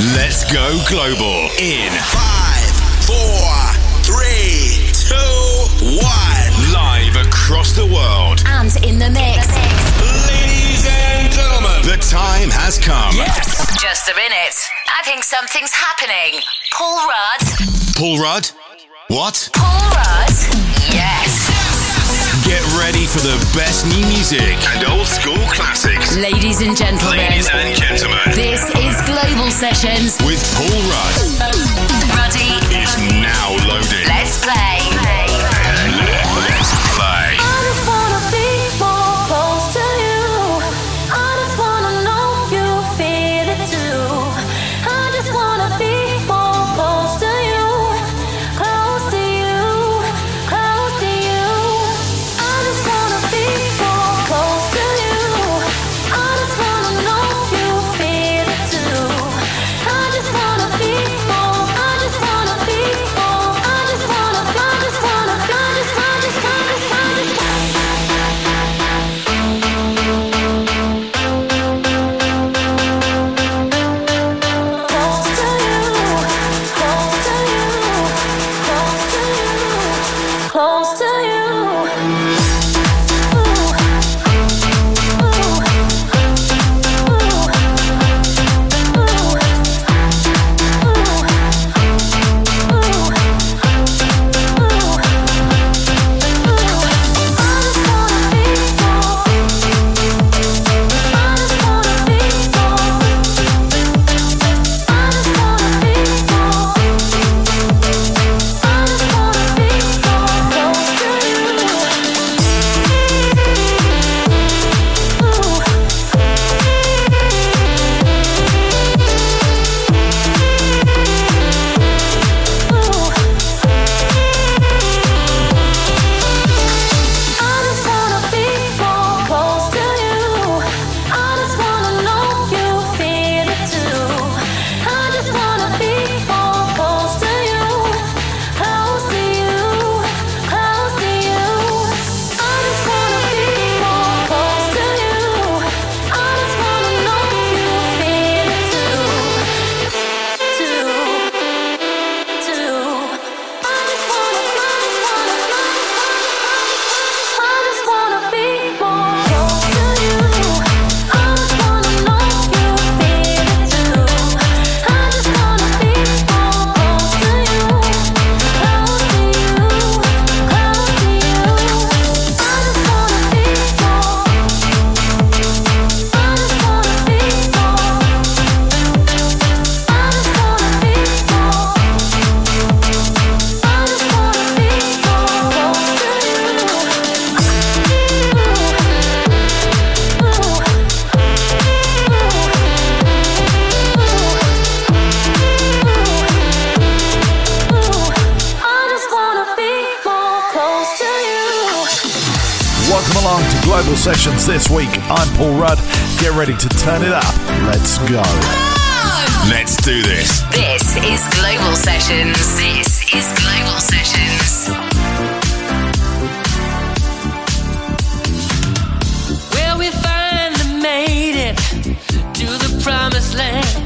Let's go global in five, four, three, two, one. Live across the world. And in the mix. Ladies and gentlemen, the time has come. Yes. Just a minute. I think something's happening. Paul Rudd. Paul Rudd? What? Paul Rudd? Yes. Get ready for the best new music and old school classics. Ladies and gentlemen. Ladies and gentlemen. This is Global Sessions with Paul Rudd.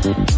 Thank you.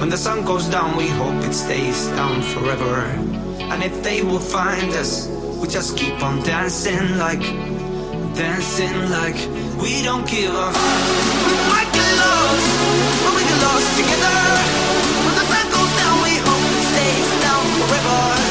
When the sun goes down, we hope it stays down forever. And if they will find us, we just keep on dancing like, dancing like we don't give up. We might get lost, but we get lost together. When the sun goes down, we hope it stays down forever.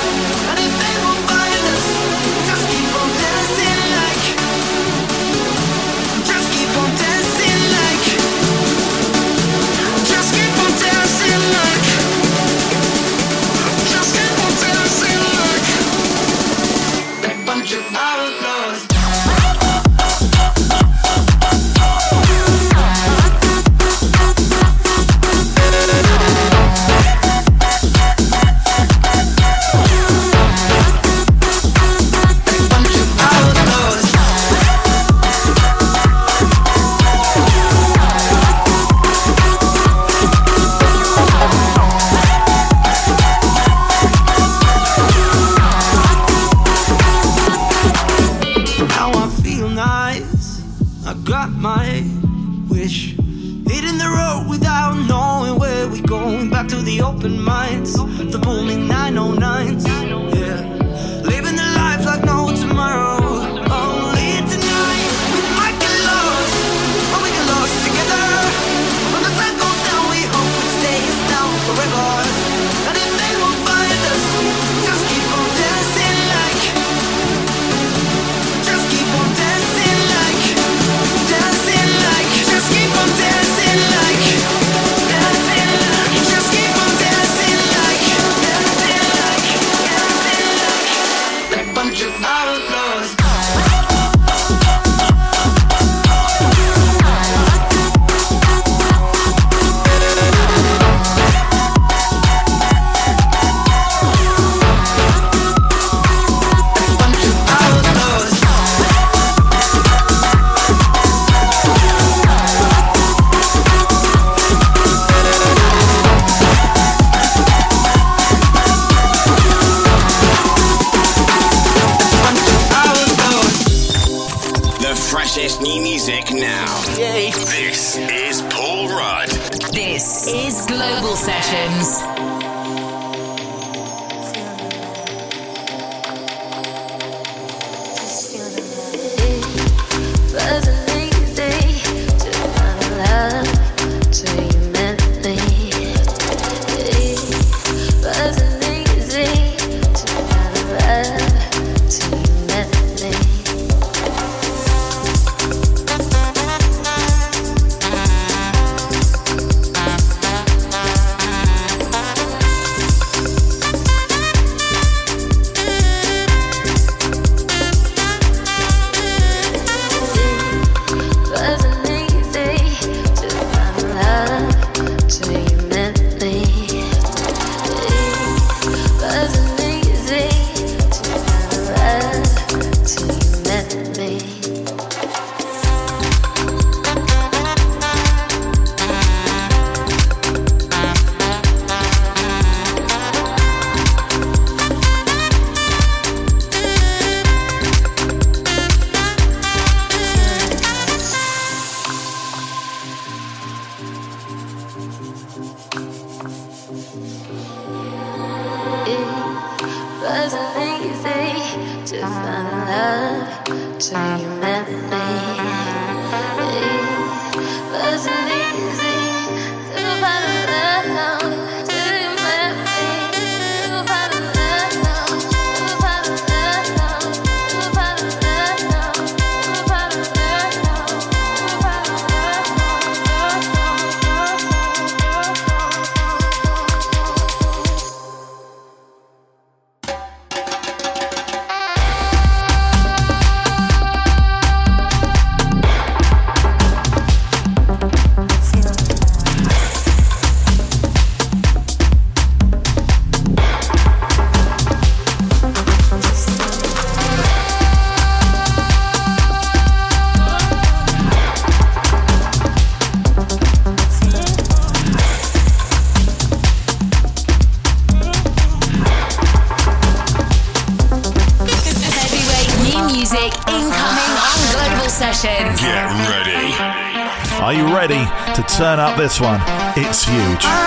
Turn up this one? It's huge.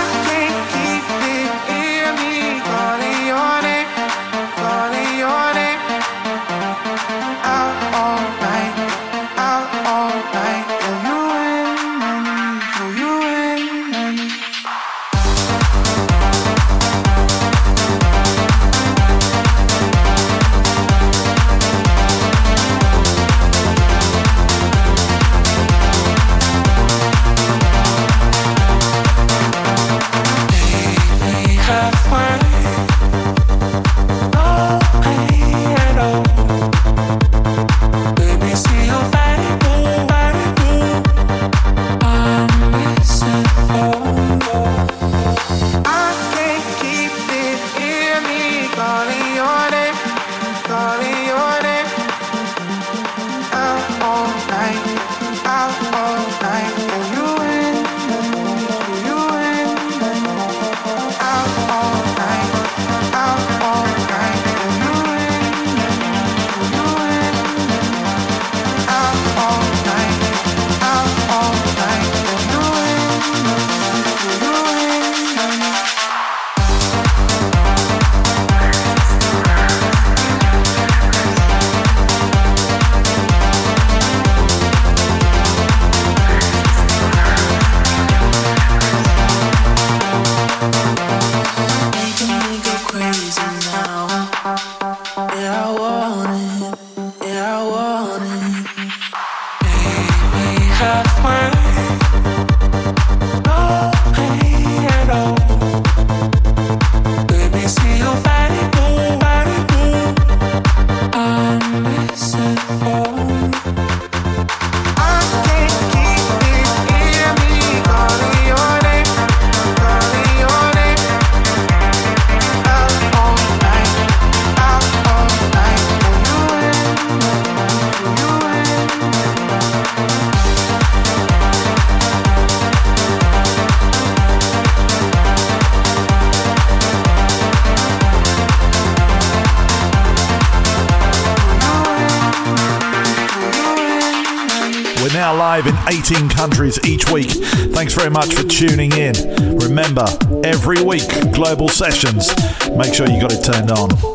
Live in 18 countries each week. Thanks very much for tuning in. Remember, every week, global sessions. Make sure you got it turned on.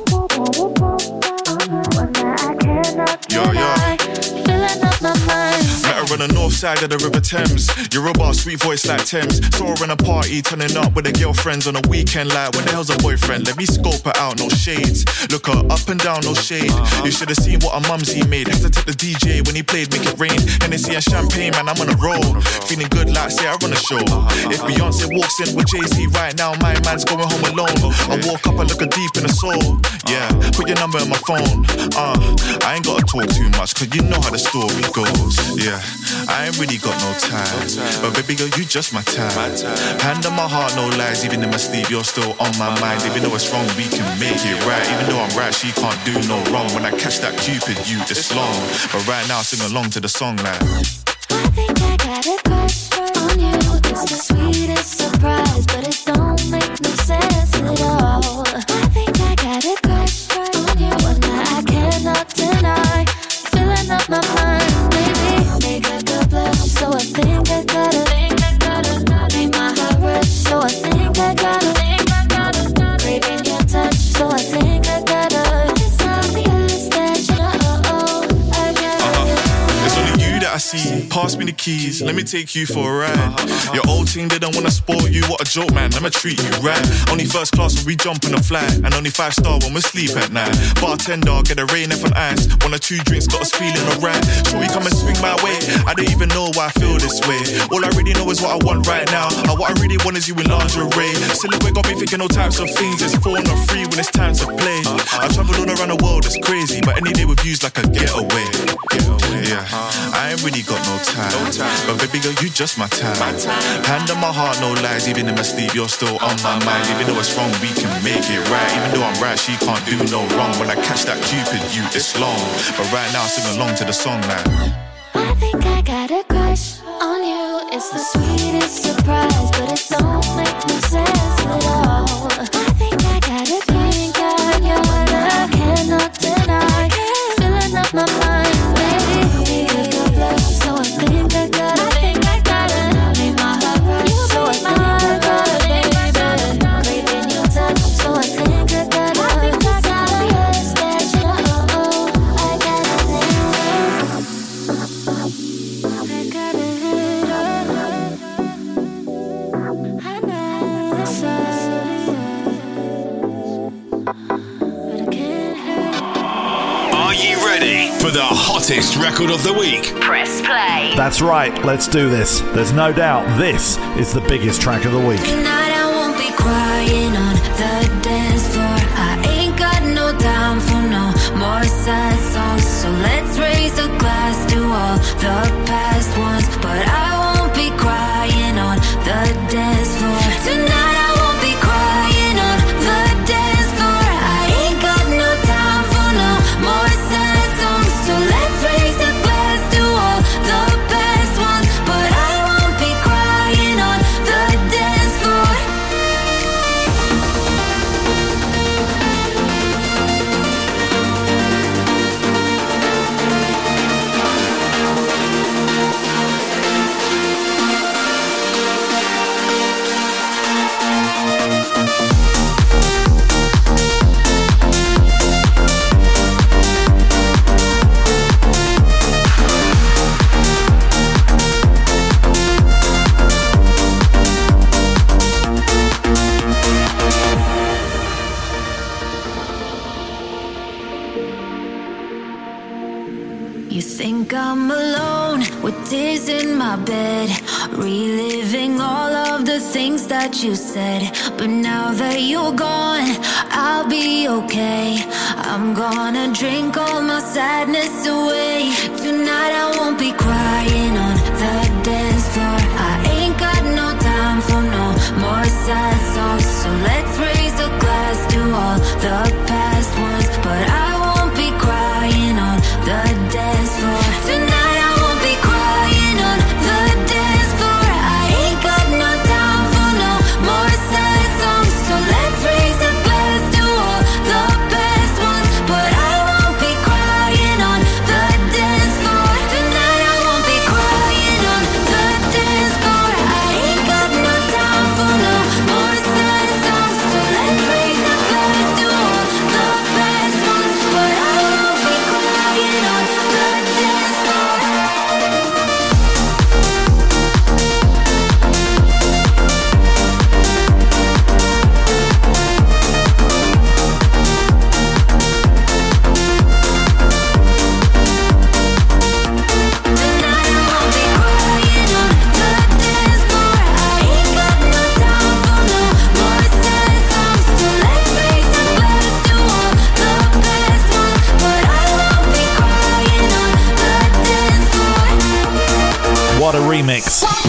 Side of the River Thames. You're a bar, sweet voice like Thames. Saw her in a party, turning up with her girlfriends on a weekend. Like, when the hell's a boyfriend? Let me scope her out, no shades. Look her up and down, no shade. You should have seen what her mumsy made. Had to tip the DJ when he played Make It Rain. Hennessy and champagne, man, I'm on a roll. Feeling good like say I run a show. If Beyonce walks in with Jay Z right now, my man's going home alone. I walk up and look her deep in the soul. Yeah, put your number in my phone. Uh, I ain't gotta talk too much, cause you know how the story goes. Yeah, I ain't really got no time. But baby girl, you just my time. Hand on my heart, no lies. Even in my sleep, you're still on my mind. Even though it's wrong, we can make it right. Even though I'm right, she can't do no wrong. When I catch that Cupid, you it's long. But right now, sing along to the song like. I think I got a crush on you. It's the sweetest surprise, but it I. Pass me the keys, let me take you for a ride. Your old team didn't wanna spoil you, what a joke, man. I'ma treat you right. Only first class when we jump in a flight, and only five star when we sleep at night. Bartender, get a rain F on ice. One or two drinks, got us feeling alright. Sure, you come and swing my way. I don't even know why I feel this way. All I really know is what I want right now. And what I really want is you in lingerie. Silhouette got me thinking all types of things. It's four not free when it's time to play. I've traveled all around the world, it's crazy. But any day with you's like a getaway. Getaway, yeah. I ain't really got no time. But baby girl, you just my time. Hand on my heart, no lies. Even in my sleep, you're still on my mind. Even though it's wrong, we can make it right. Even though I'm right, she can't do no wrong. When I catch that Cupid, you it's long. But right now, sing along to the song like. I think I got a crush on you. It's the sweetest surprise, but it don't make no sense at all. I think I got a drink on you, and I cannot deny. Filling up my mind, Record of the Week. Press play. That's right, let's do this. There's no doubt this is the biggest track of the week. Tonight I won't be crying on the dance floor. I ain't got no time for no more sad songs. So let's raise a glass to all the past.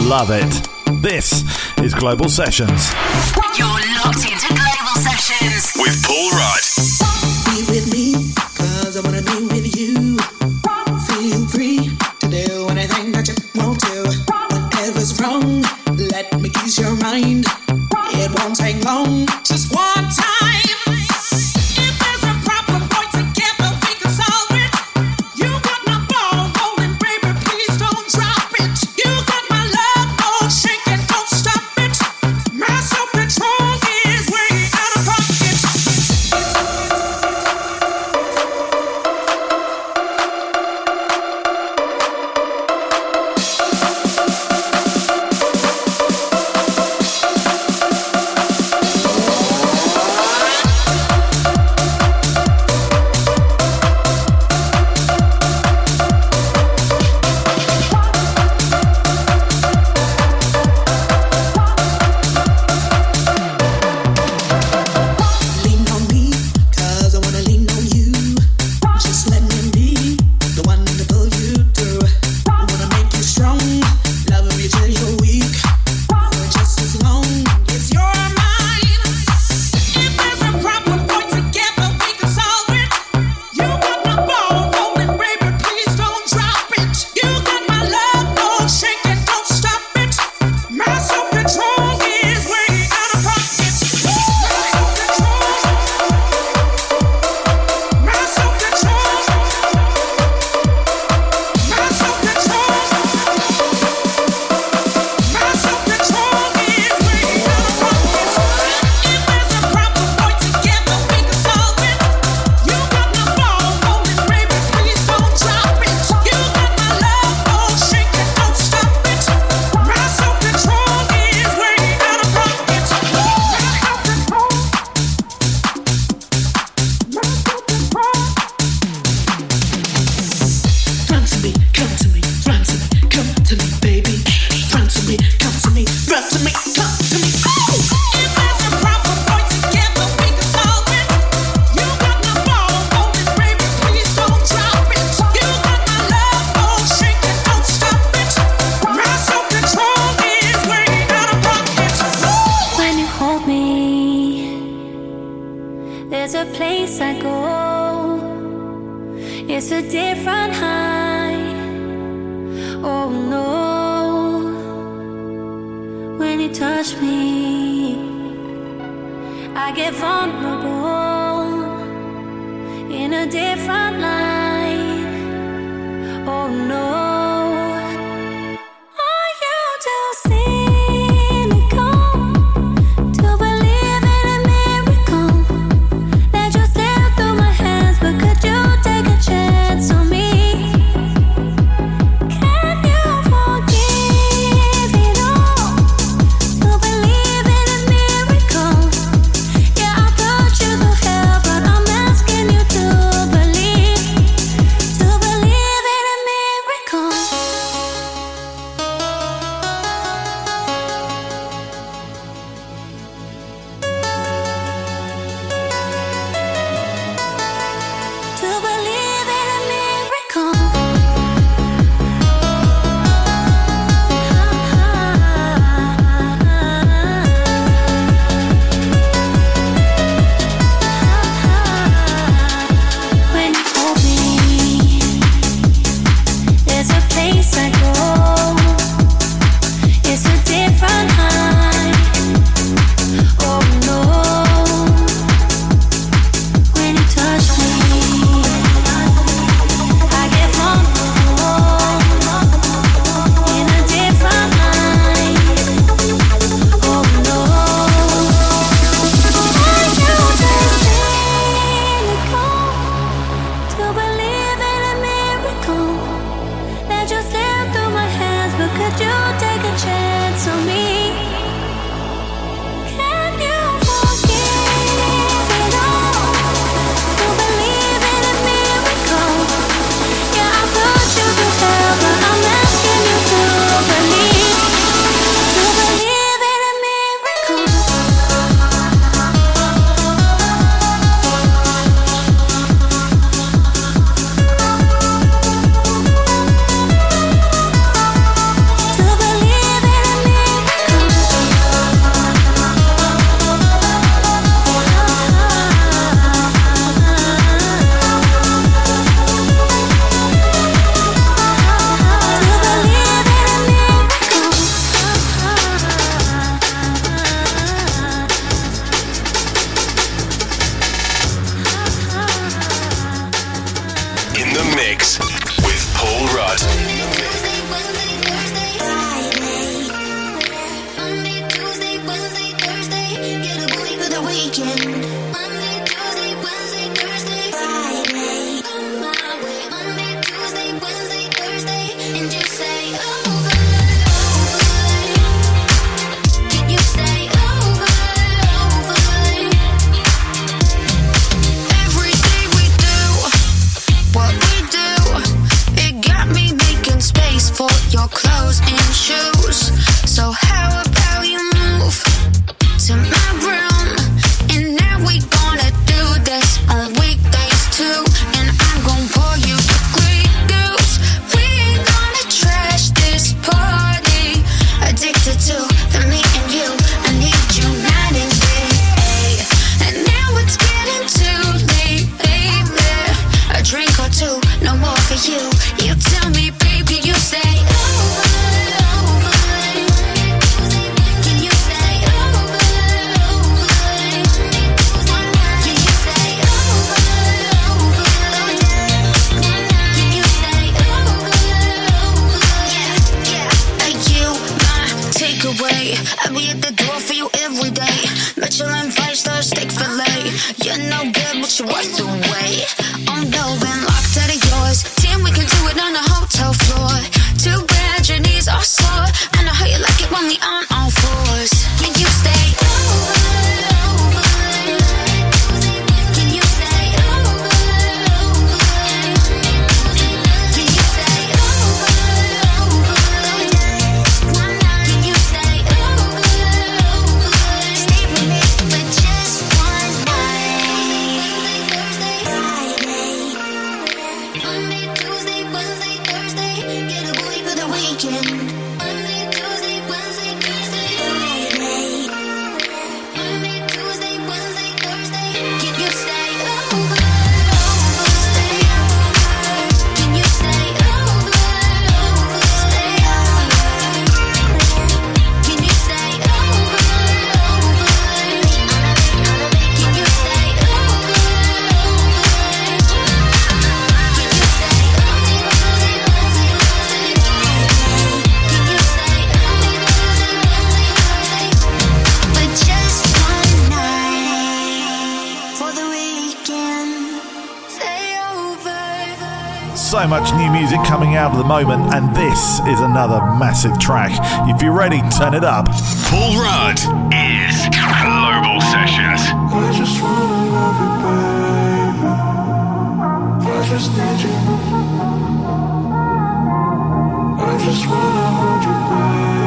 Love it. This is Global Sessions. You're locked into Global Sessions with Paul Wright. the moment, and this is another massive track. If you're ready, turn it up. Paul Rudd is Global Sessions. I just wanna love you, baby. I just need you. I just wanna hold you, baby.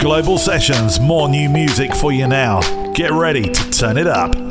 Global Sessions, more new music for you now. Get ready to turn it up.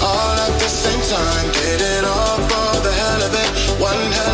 all at the same time. Did it all for the hell of it. One hell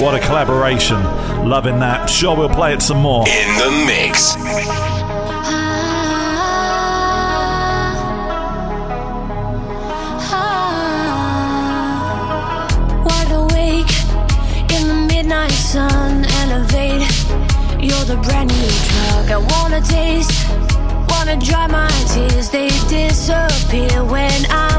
What a collaboration. Loving that. Sure, we'll play it some more. In the mix. Ah. Ah. Wide awake in the midnight sun, elevate. You're the brand new drug I wanna taste trying to dry my tears, they disappear when I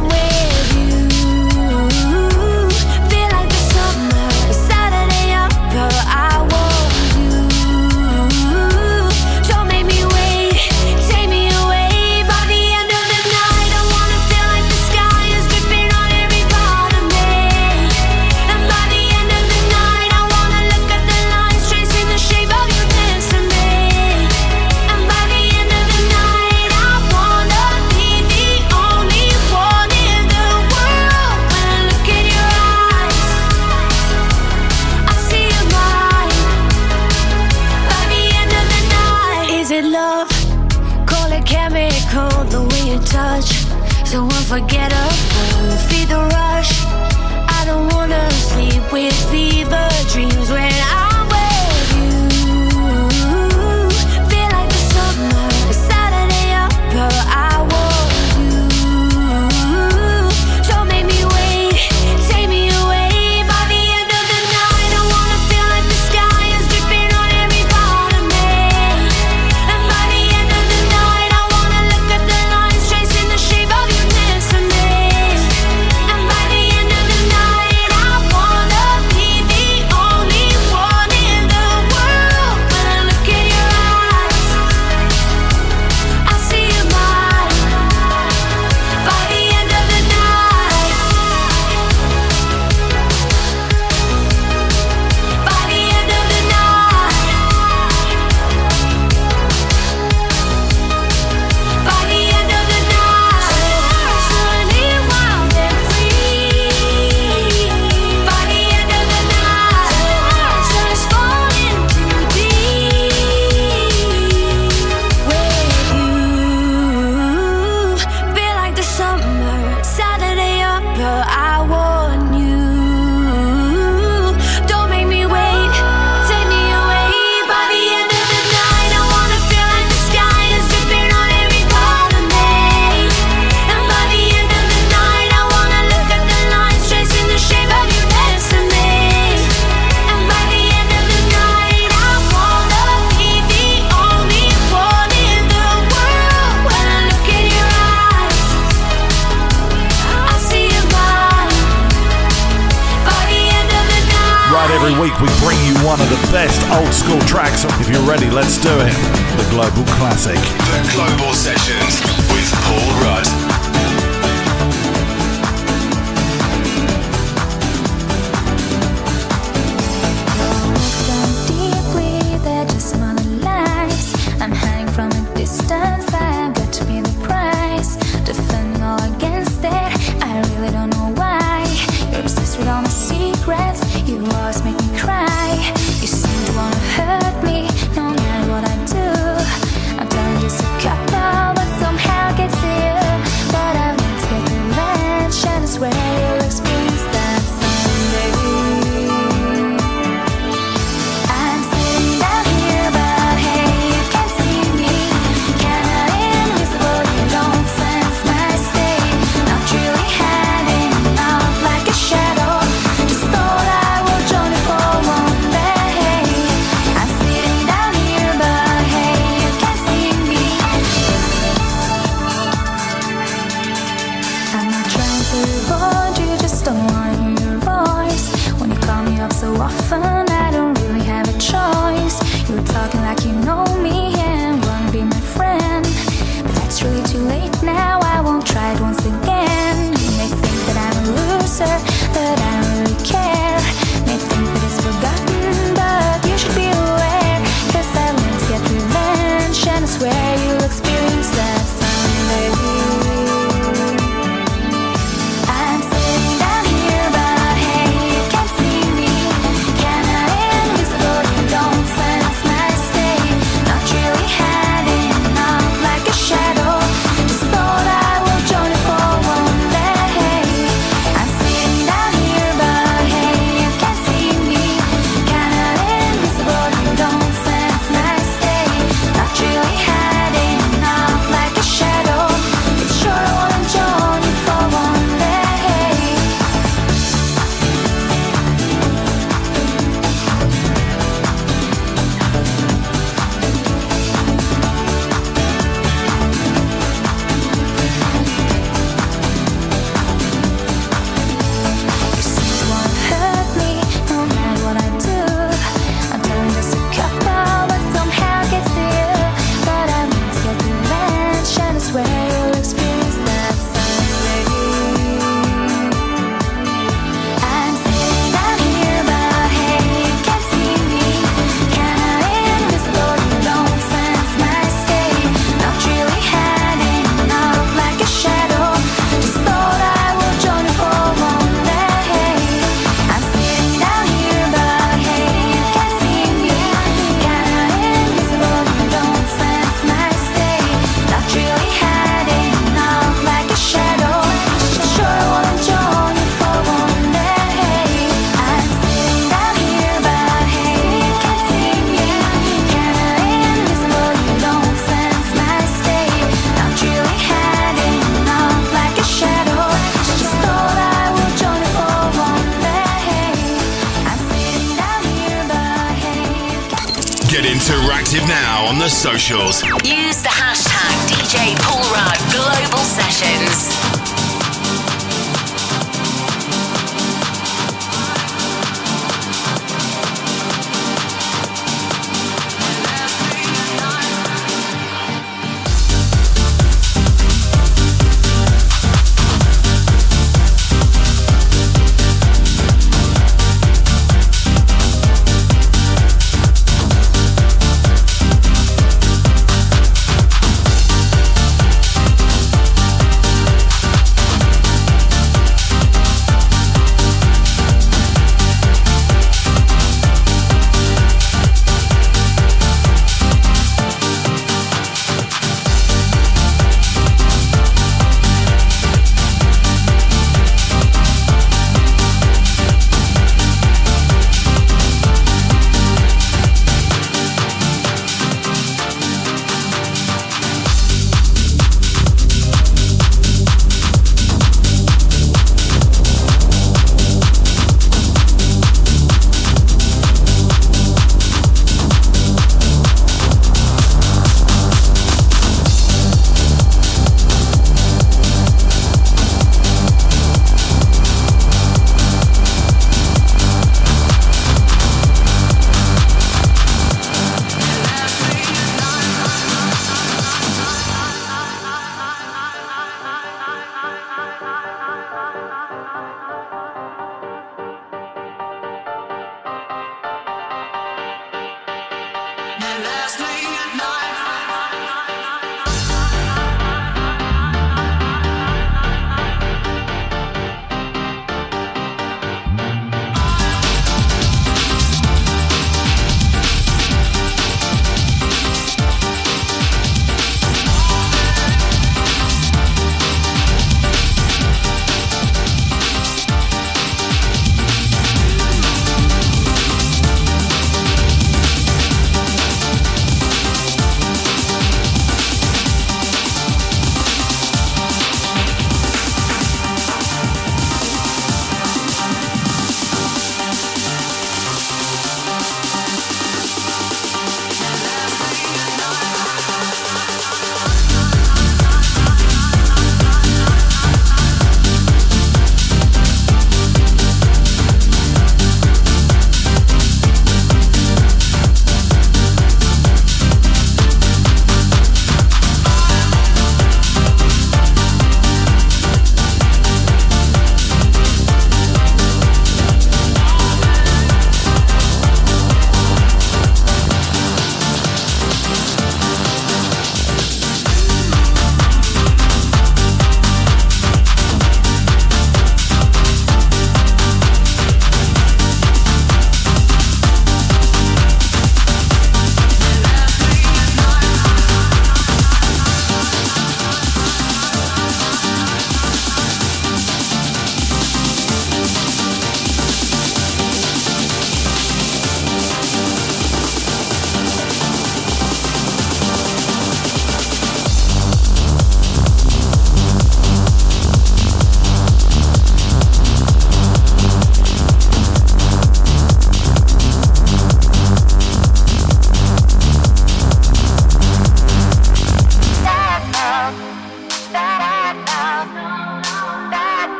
socials.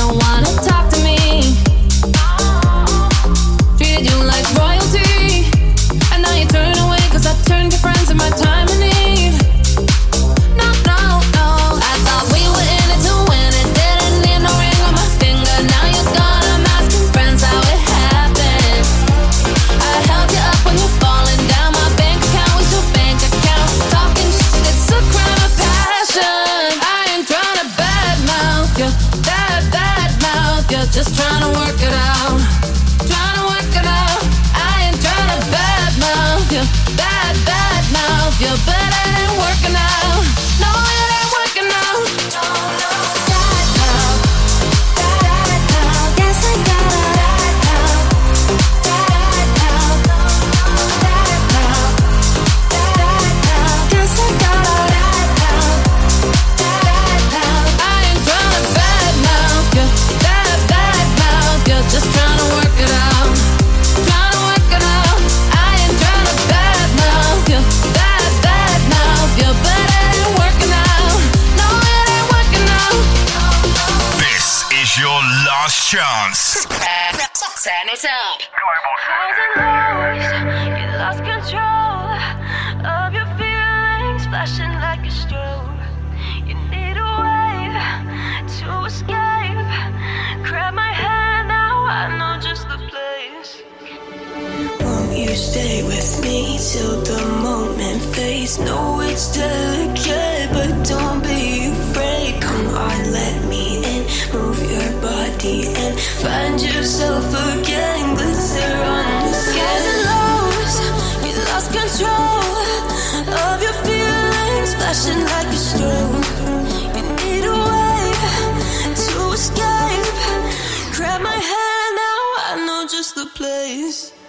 don't wanna talk to me. You're better than working out. delicate, but don't be afraid. Come on, let me in. Move your body and find yourself again. Glitter on the skies and lows. You lost control of your feelings, flashing like a stone. You need a way to escape. Grab my hand now, I know just the place.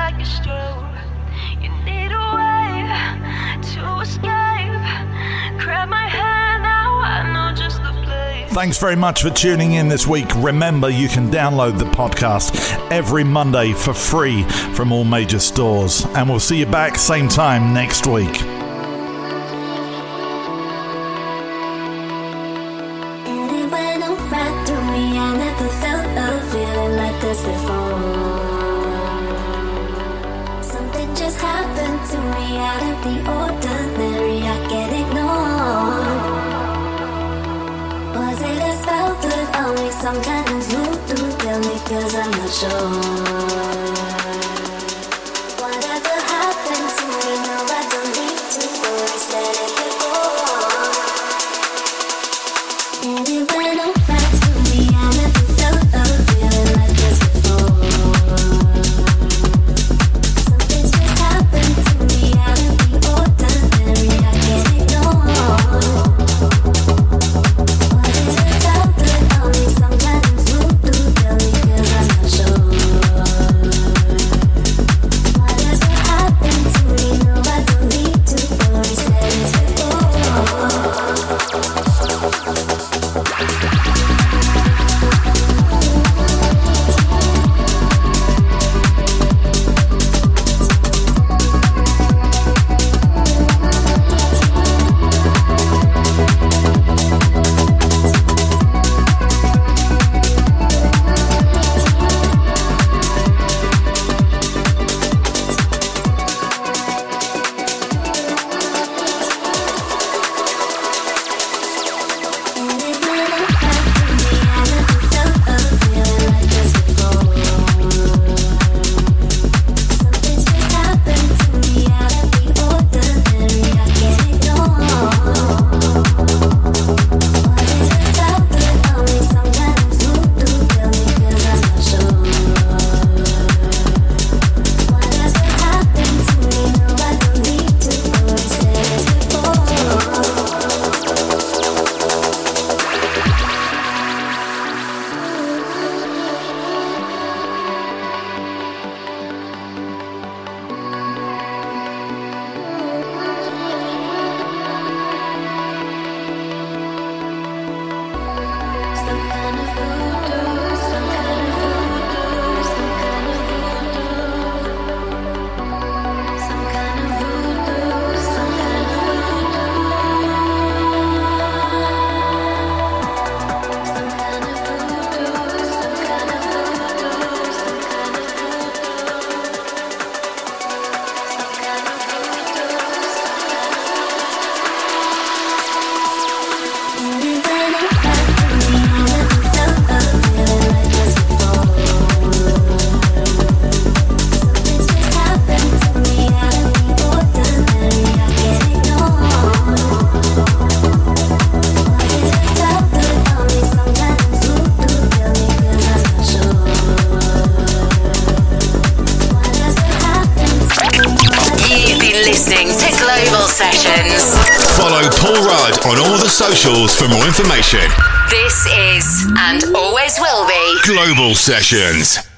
like a. You need a way to escape. Grab my hand now, I know just the place. Thanks very much for tuning in this week. Remember, you can download the podcast every Monday for free from all major stores. And we'll see you back same time next week. Sessions.